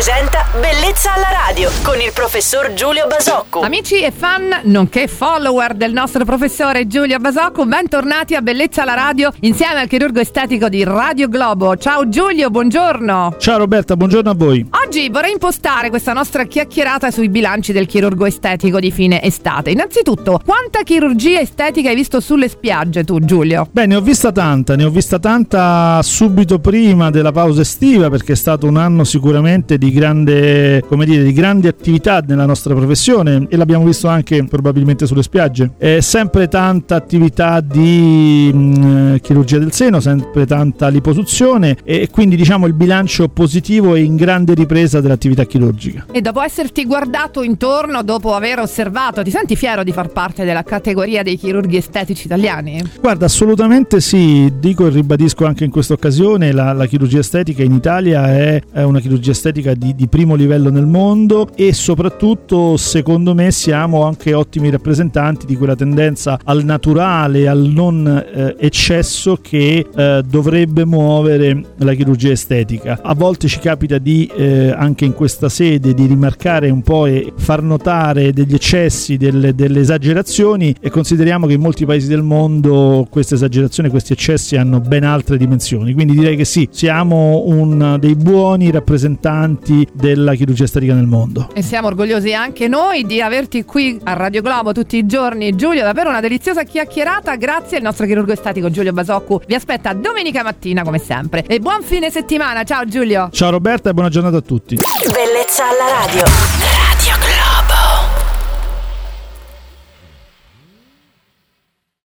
presenta Bellezza alla radio con il professor Giulio Basocco. Amici e fan, nonché follower del nostro professore Giulio Basocco, bentornati a Bellezza alla radio insieme al chirurgo estetico di Radio Globo. Ciao Giulio, buongiorno. Ciao Roberta, buongiorno a voi. Oggi vorrei impostare questa nostra chiacchierata sui bilanci del chirurgo estetico di fine estate. Innanzitutto, quanta chirurgia estetica hai visto sulle spiagge tu, Giulio? Beh, ne ho vista tanta, ne ho vista tanta subito prima della pausa estiva perché è stato un anno sicuramente di grande, come dire, di grandi attività nella nostra professione e l'abbiamo visto anche probabilmente sulle spiagge. È sempre tanta attività di mh, chirurgia del seno, sempre tanta liposuzione e quindi diciamo il bilancio positivo e in grande ripresa dell'attività chirurgica. E dopo esserti guardato intorno, dopo aver osservato, ti senti fiero di far parte della categoria dei chirurghi estetici italiani? Guarda, assolutamente sì, dico e ribadisco anche in questa occasione, la, la chirurgia estetica in Italia è, è una chirurgia estetica di, di, primo livello nel mondo e soprattutto secondo me siamo anche ottimi rappresentanti di quella tendenza al naturale, al non eh, eccesso che eh, dovrebbe muovere la chirurgia estetica. A volte ci capita di eh, anche in questa sede di rimarcare un po' e far notare degli eccessi, delle, delle esagerazioni e consideriamo che in molti paesi del mondo queste esagerazioni, questi eccessi hanno ben altre dimensioni. Quindi direi che sì, siamo un dei buoni rappresentanti della chirurgia estetica nel mondo. E siamo orgogliosi anche noi di averti qui a Radio Globo tutti i giorni. Giulio, davvero una deliziosa chiacchierata. Grazie al nostro chirurgo estetico Giulio Basoccu. Vi aspetta domenica mattina come sempre. E buon fine settimana. Ciao Giulio. Ciao Roberta e buona giornata a tutti. Bellezza alla radio.